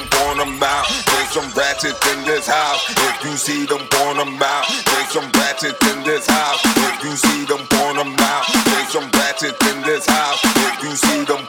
them, born them out. There's some ratchets in this house. If you see them, born them out. There's some ratchets in this house. If you see them, born them out. There's some ratchets in this house. If you see them,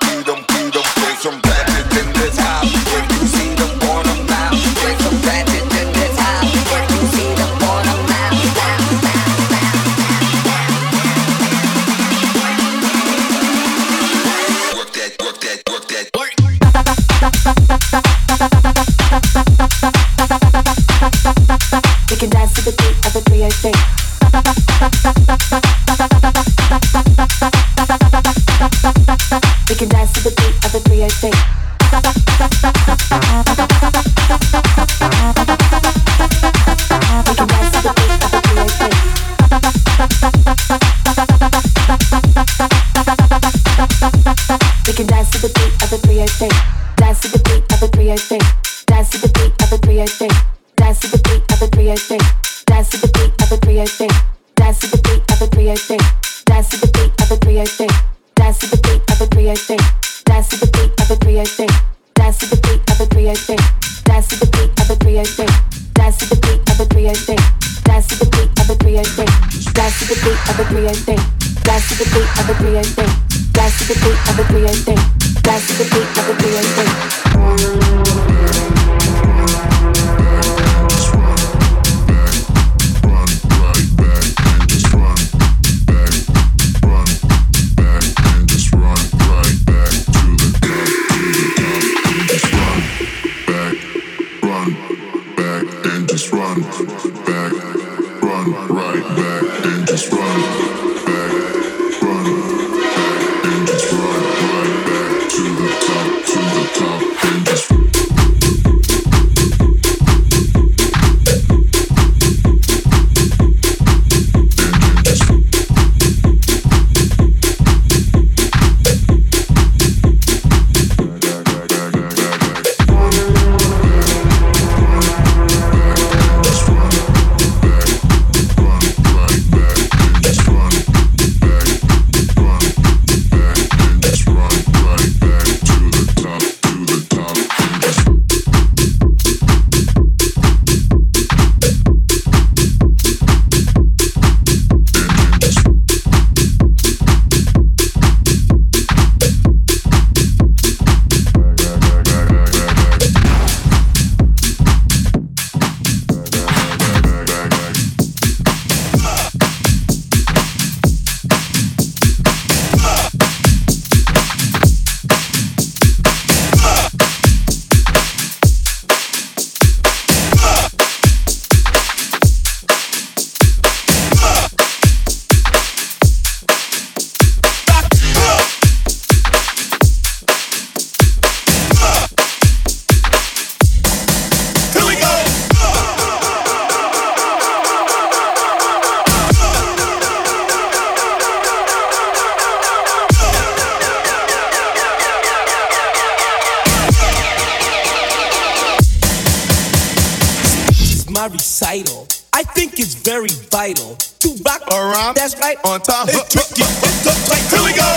recital. I think it's very vital to rock Around. That's right. On time. It's tricky. It's the right. Here we go.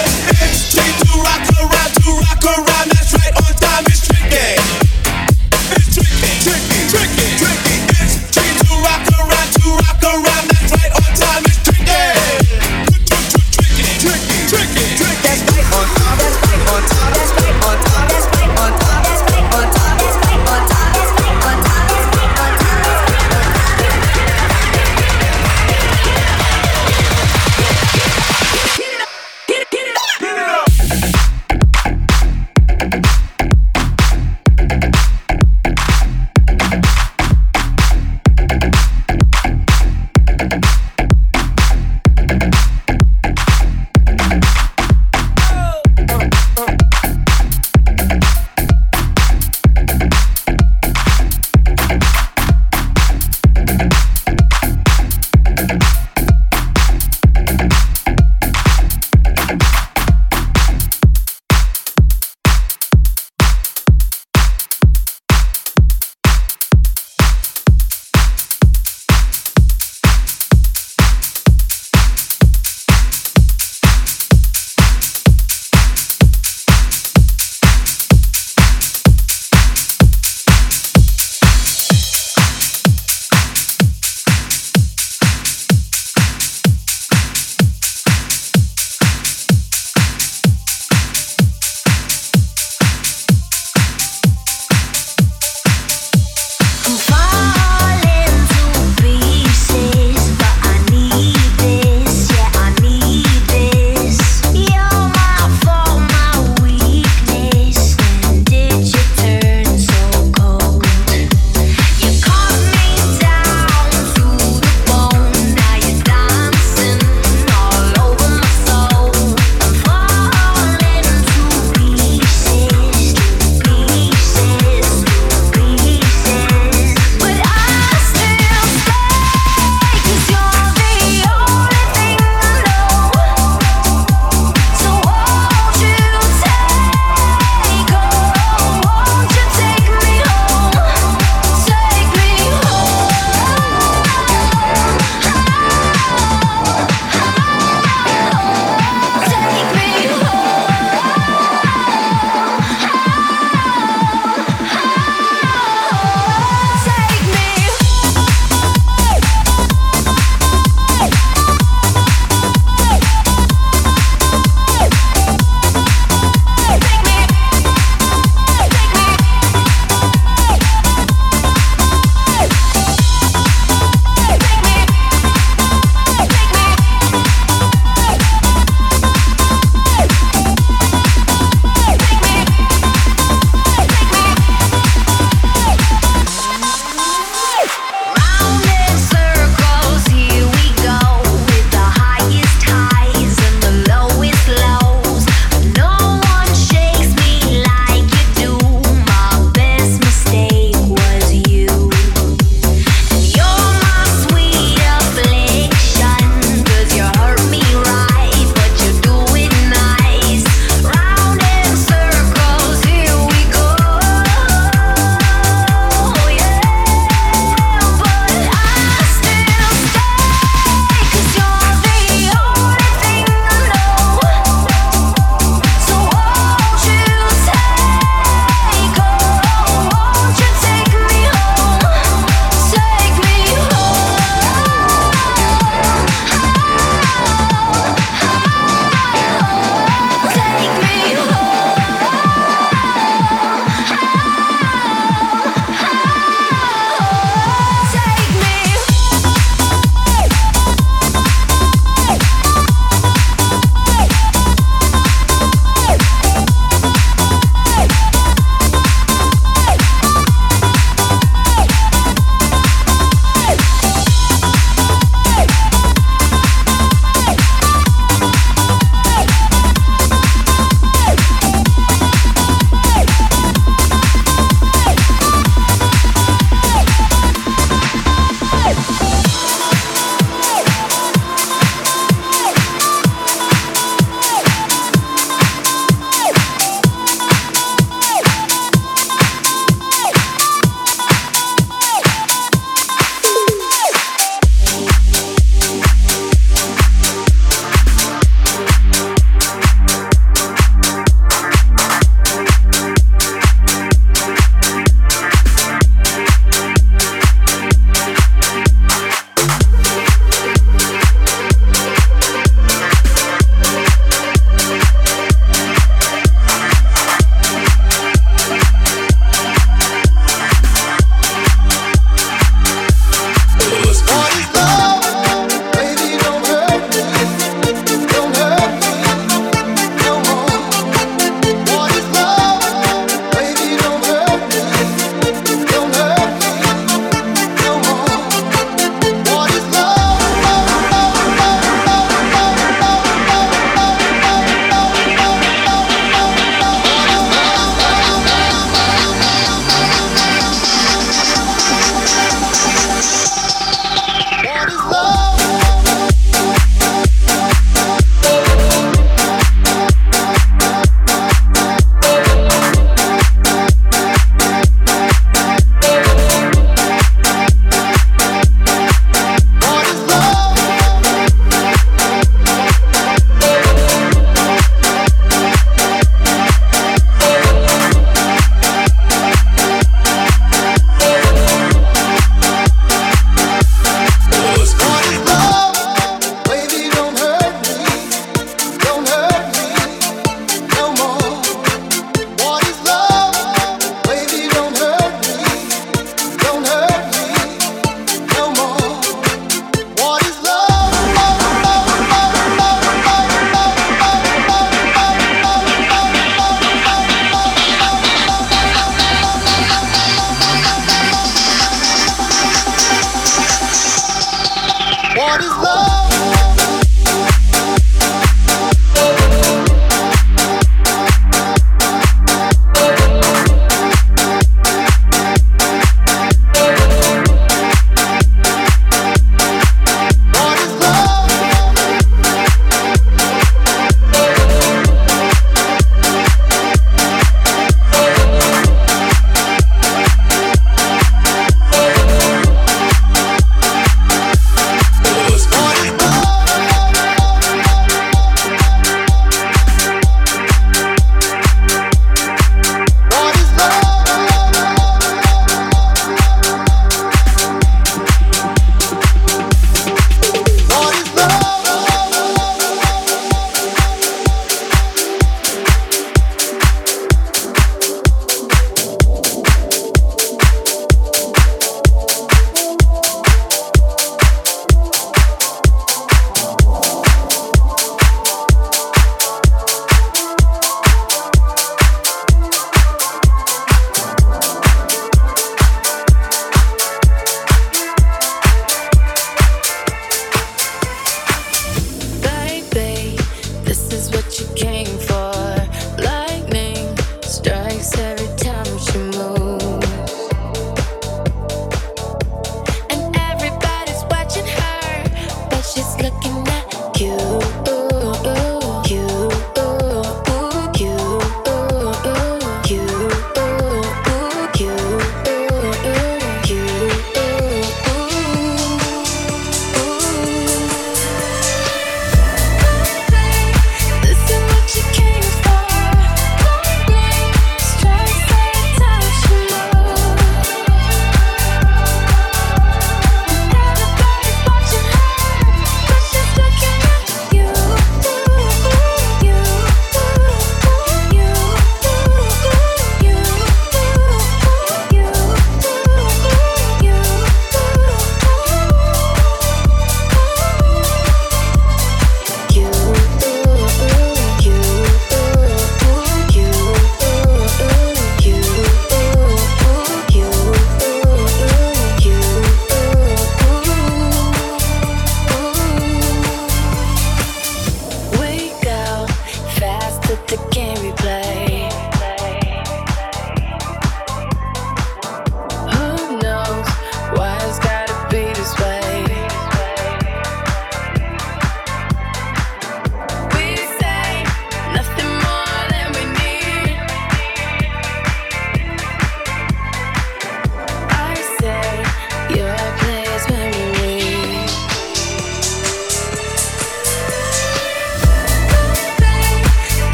It's tricky to rock around, to rock around. That's right. On time. It's tricky.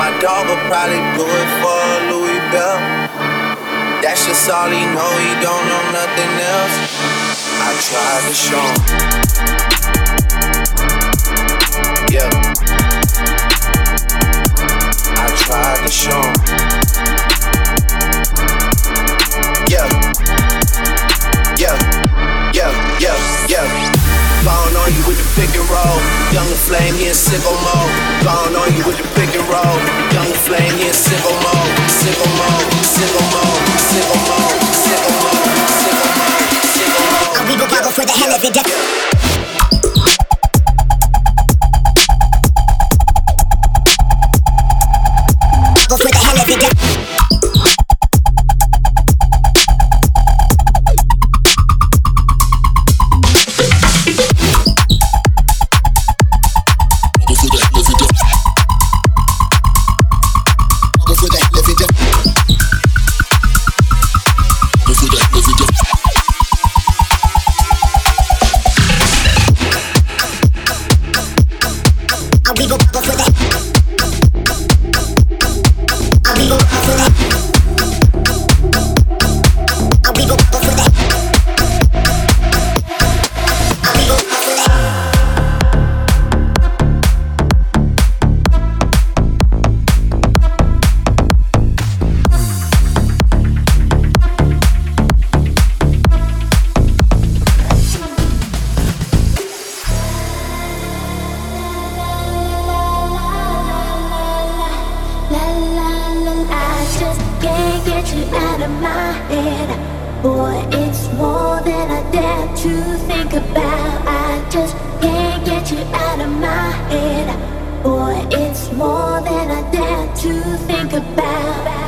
My dog will probably do it for Louis Bell. That's just all he know, he don't know nothing else. I tried to show him. Yeah. I tried to show him. pick and roll. Young flame, here. in civil mode. Gone on you with the pick and roll. Young flame, here. in civil mode. Civil mode, civil mode, civil mode, civil mode, civil mode, I'll Cause we go for the hell of it. Go for the hell of it. My head. Boy, it's more than I dare to think about. I just can't get you out of my head. Boy, it's more than I dare to think about.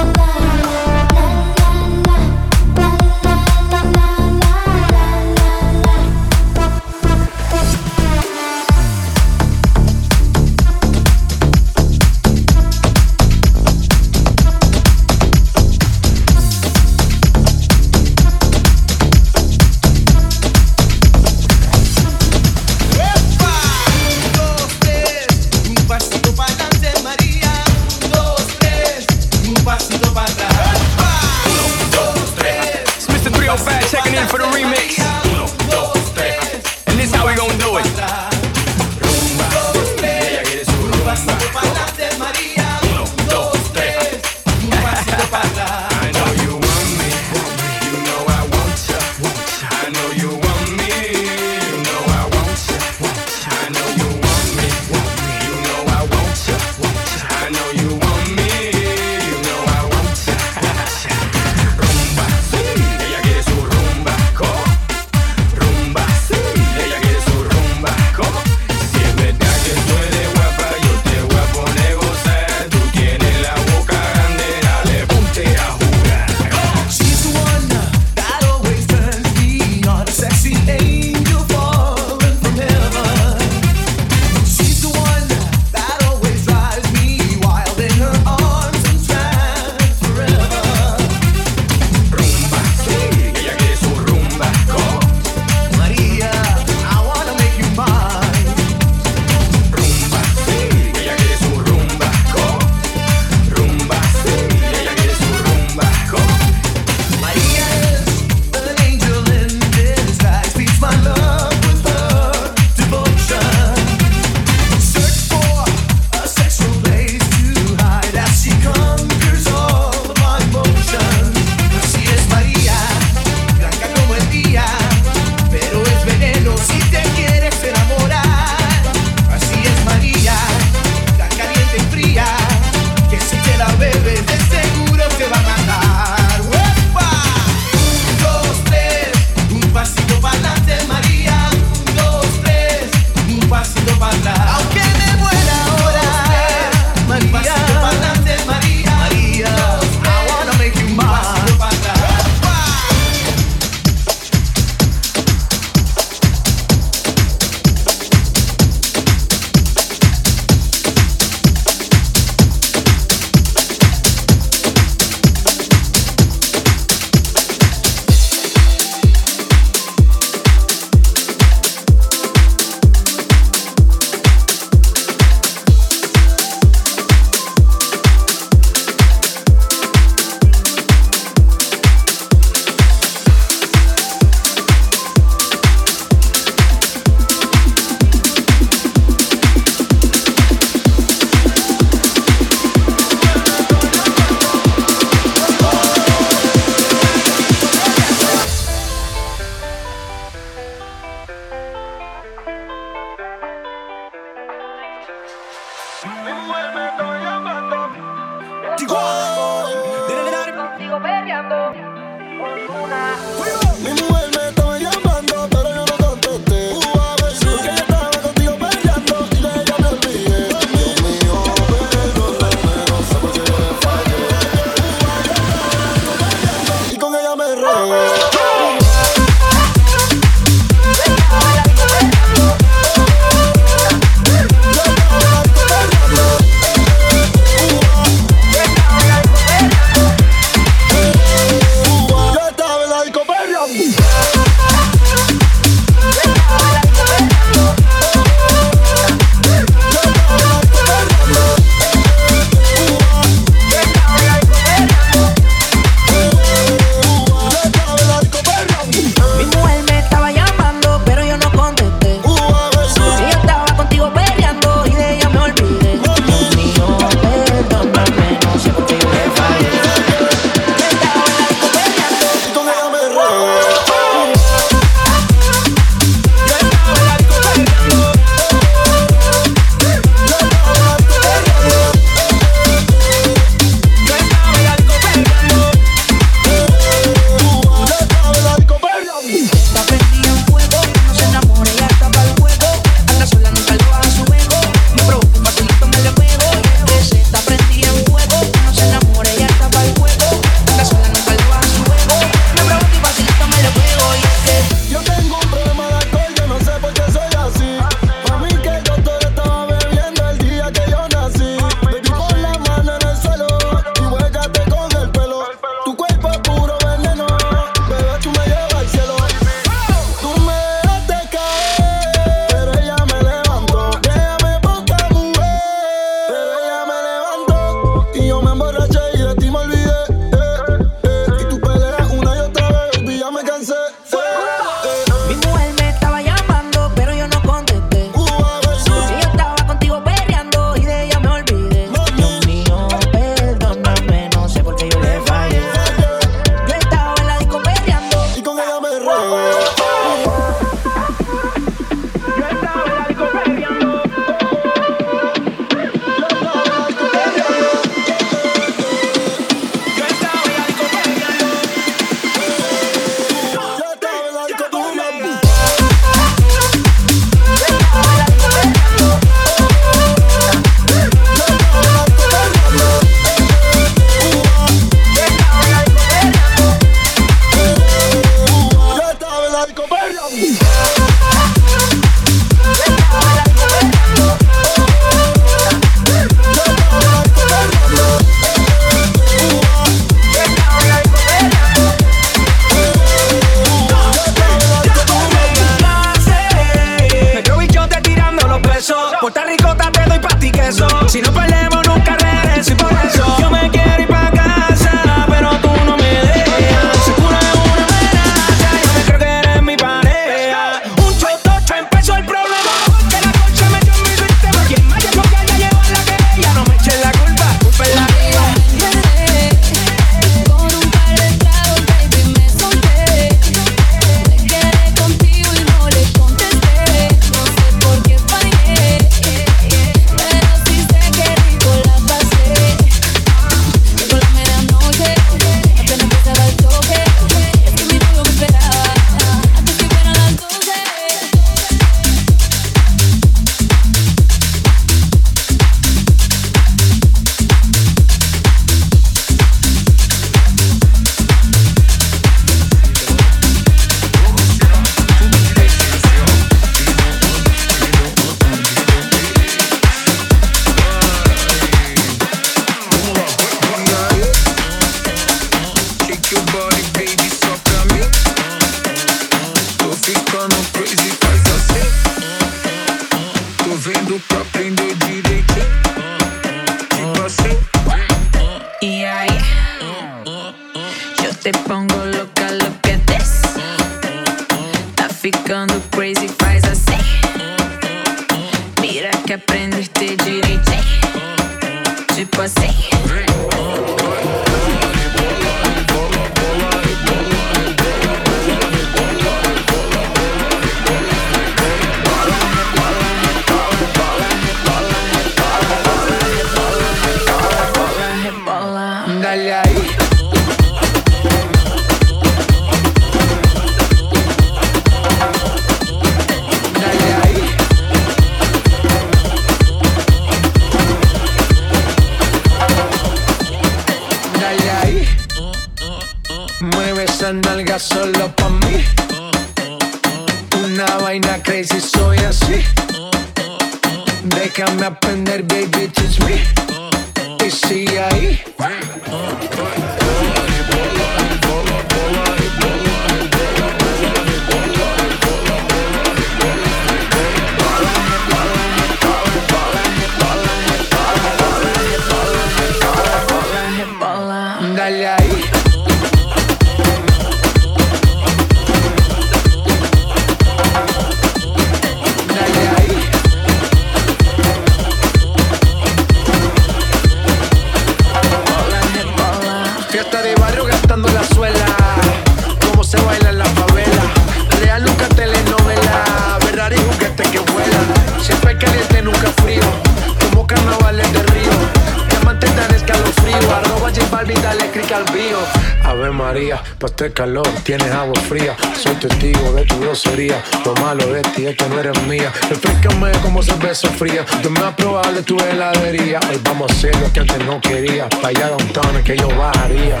este calor, tienes agua fría. Soy testigo de tu grosería. Lo malo de ti es que no eres mía. Explícame cómo se ve fría. Tú me has de tu heladería. Hoy vamos a hacer lo que antes no quería. Para allá downtown que yo bajaría.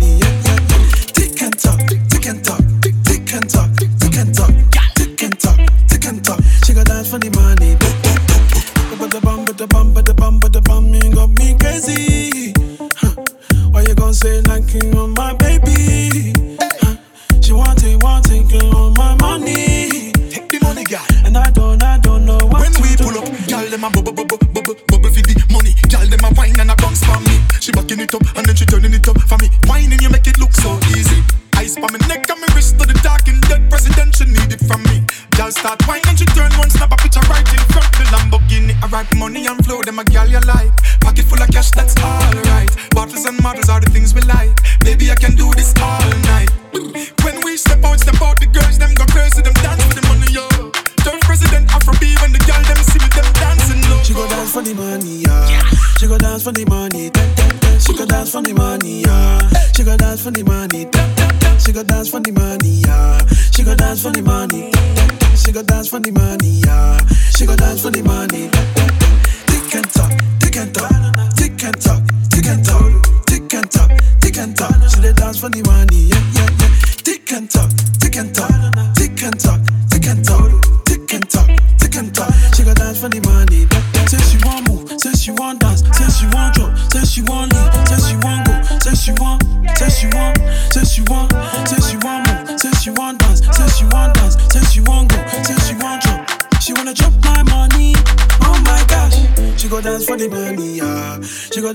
你眼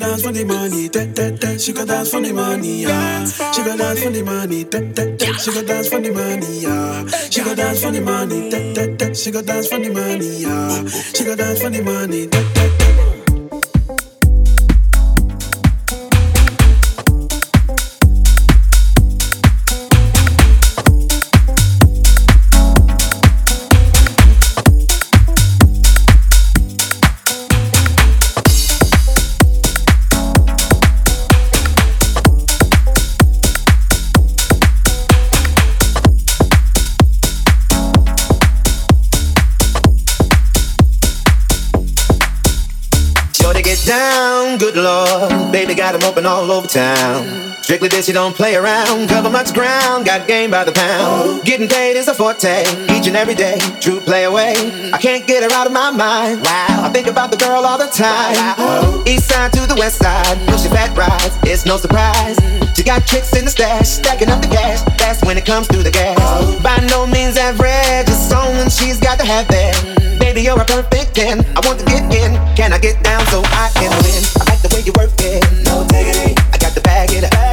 dance for the money, that that that. She go dance for the money, yeah. She go dance for the money, that that that. She go dance for the money, yeah. She go dance for the money, that that that. She go dance for the money, yeah. She go dance for the money, that that. Got 'em got open all over town. Strictly this, you don't play around. Cover much ground, got game by the pound. Getting paid is a forte, each and every day. True play away. I can't get her out of my mind. Wow, I think about the girl all the time. East side to the west side, push your fat rides. It's no surprise. She got tricks in the stash, stacking up the cash. That's when it comes through the gas. By no means average, it's someone she's got to have that. Baby, you're a perfect 10. I want to get in. Can I get down so I can win? I like the way you work it. No diggity. I got the bag in it.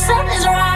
sun is rising.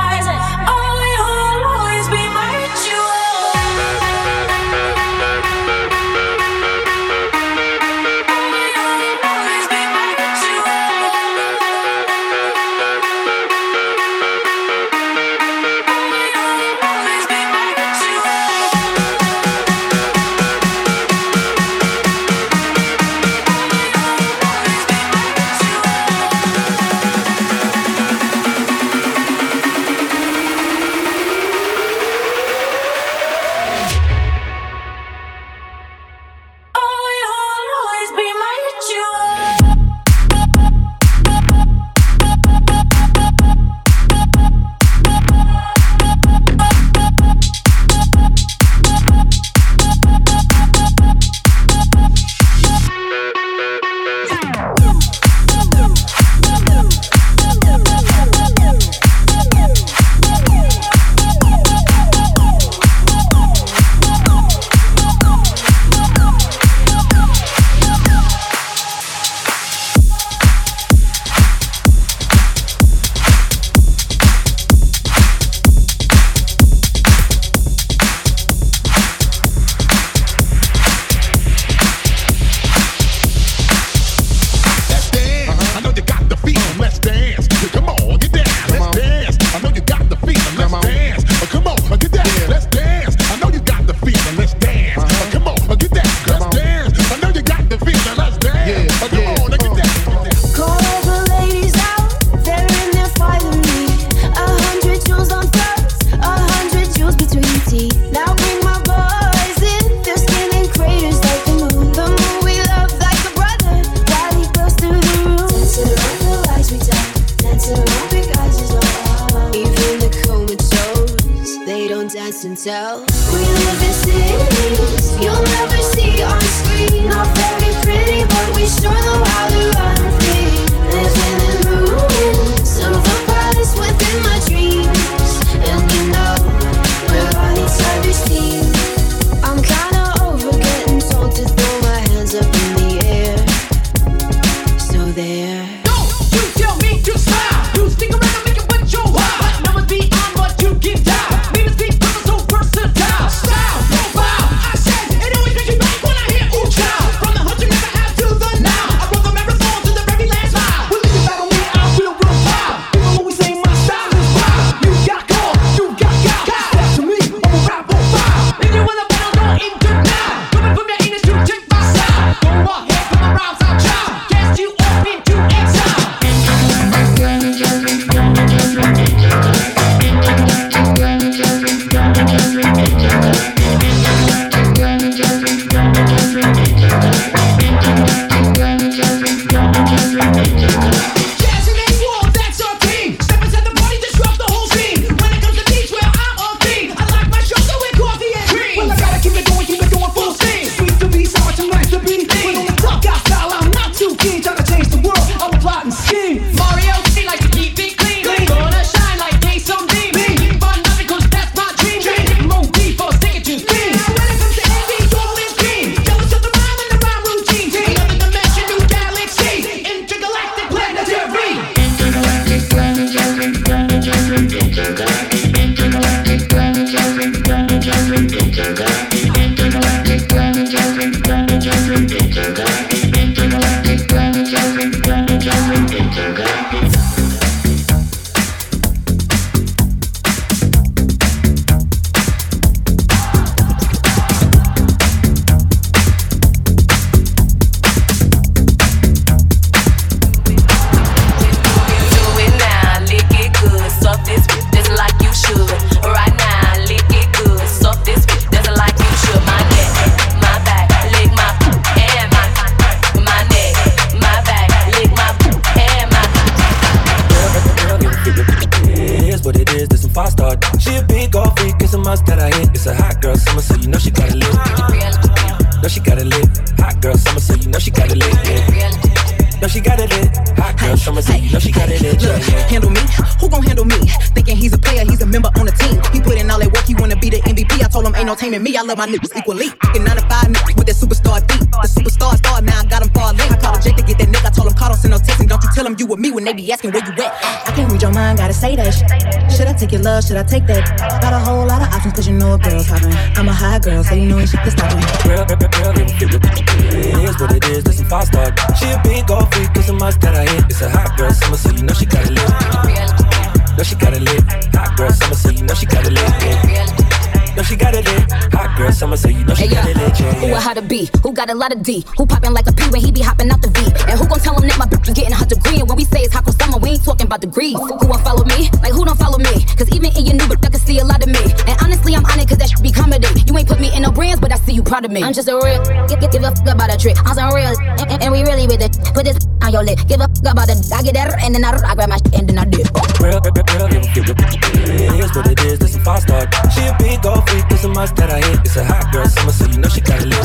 You know when shit is stopping. Girl, girl, girl, girl, it it is what it is. A five star. She a big old freak, it's a must that I hit. It's a hot girl summer, so you know she got it lit. No, she got it lit. Hot girl summer, so you know she got it lit. Yeah. No, she got it lit. Hot girl summer, so you know she Hey, got it lit. Yeah, Who a yeah. how to be? Who got a lot of D? Who poppin' like a P when he be hopping out the V? And who gon' tell him that my bitch is getting her degree? And when we say it's hot girl summer, we ain't talking about degrees. Who won't follow me? Like who don't follow me? Cause even in your new book, I can see a lot of me. And honestly, I'm on it cause that should be comedy. You ain't put me in no brands, but I see you proud of me. I'm just a real, give, give, give a fuck about a trick. I'm some real, and, and- and we really with it. Put this on your lip. Give a fuck about it. I get that, and then I, I grab my shit and then I dip. Girl, girl, girl, girl, it fit with it is what it is. This a five star. She a big old it's a must that I hit. It's a hot girl summer, so you know she got it lit.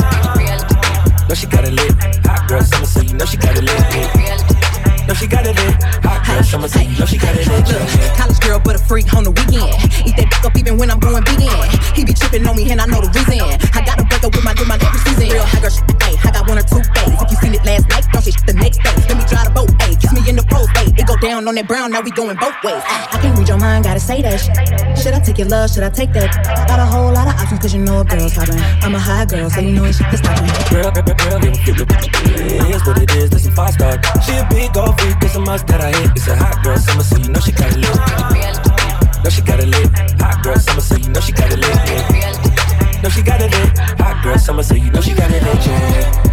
No, she got it lit. Hot girl summer, so you know she got it lit. No, she got it lit. Hot girl summer, so you know she got it lit. Yeah. College girl, but a freak on the weekend. Eat that dick up even when I'm going vegan. He be tripping on me and I know the reason. I gotta break up with my with my every season. Real hot girl shit. I got one or two days. If you seen it last night, don't shit the next day. Let me drive the boat, ayy. Kiss me in the pros, ayy. It go down on that brown, now we going both ways. I can't read your mind, gotta say that shit. Should I take your love? Should I take that? Got a whole lot of options, cause you know a girl's hopping. I'm a high girl, so you know when shit is stopping. Girl, girl, girl, girl, it is what it is. This a five star. She a big old freak, it's a must that I hit. It's a hot girl summer, so you know she got it lit. No, she got it lit. Hot girl summer, so you know she got it lit. Yeah. No, she got it lit. Hot girl summer, so you know she got it lit. Yeah.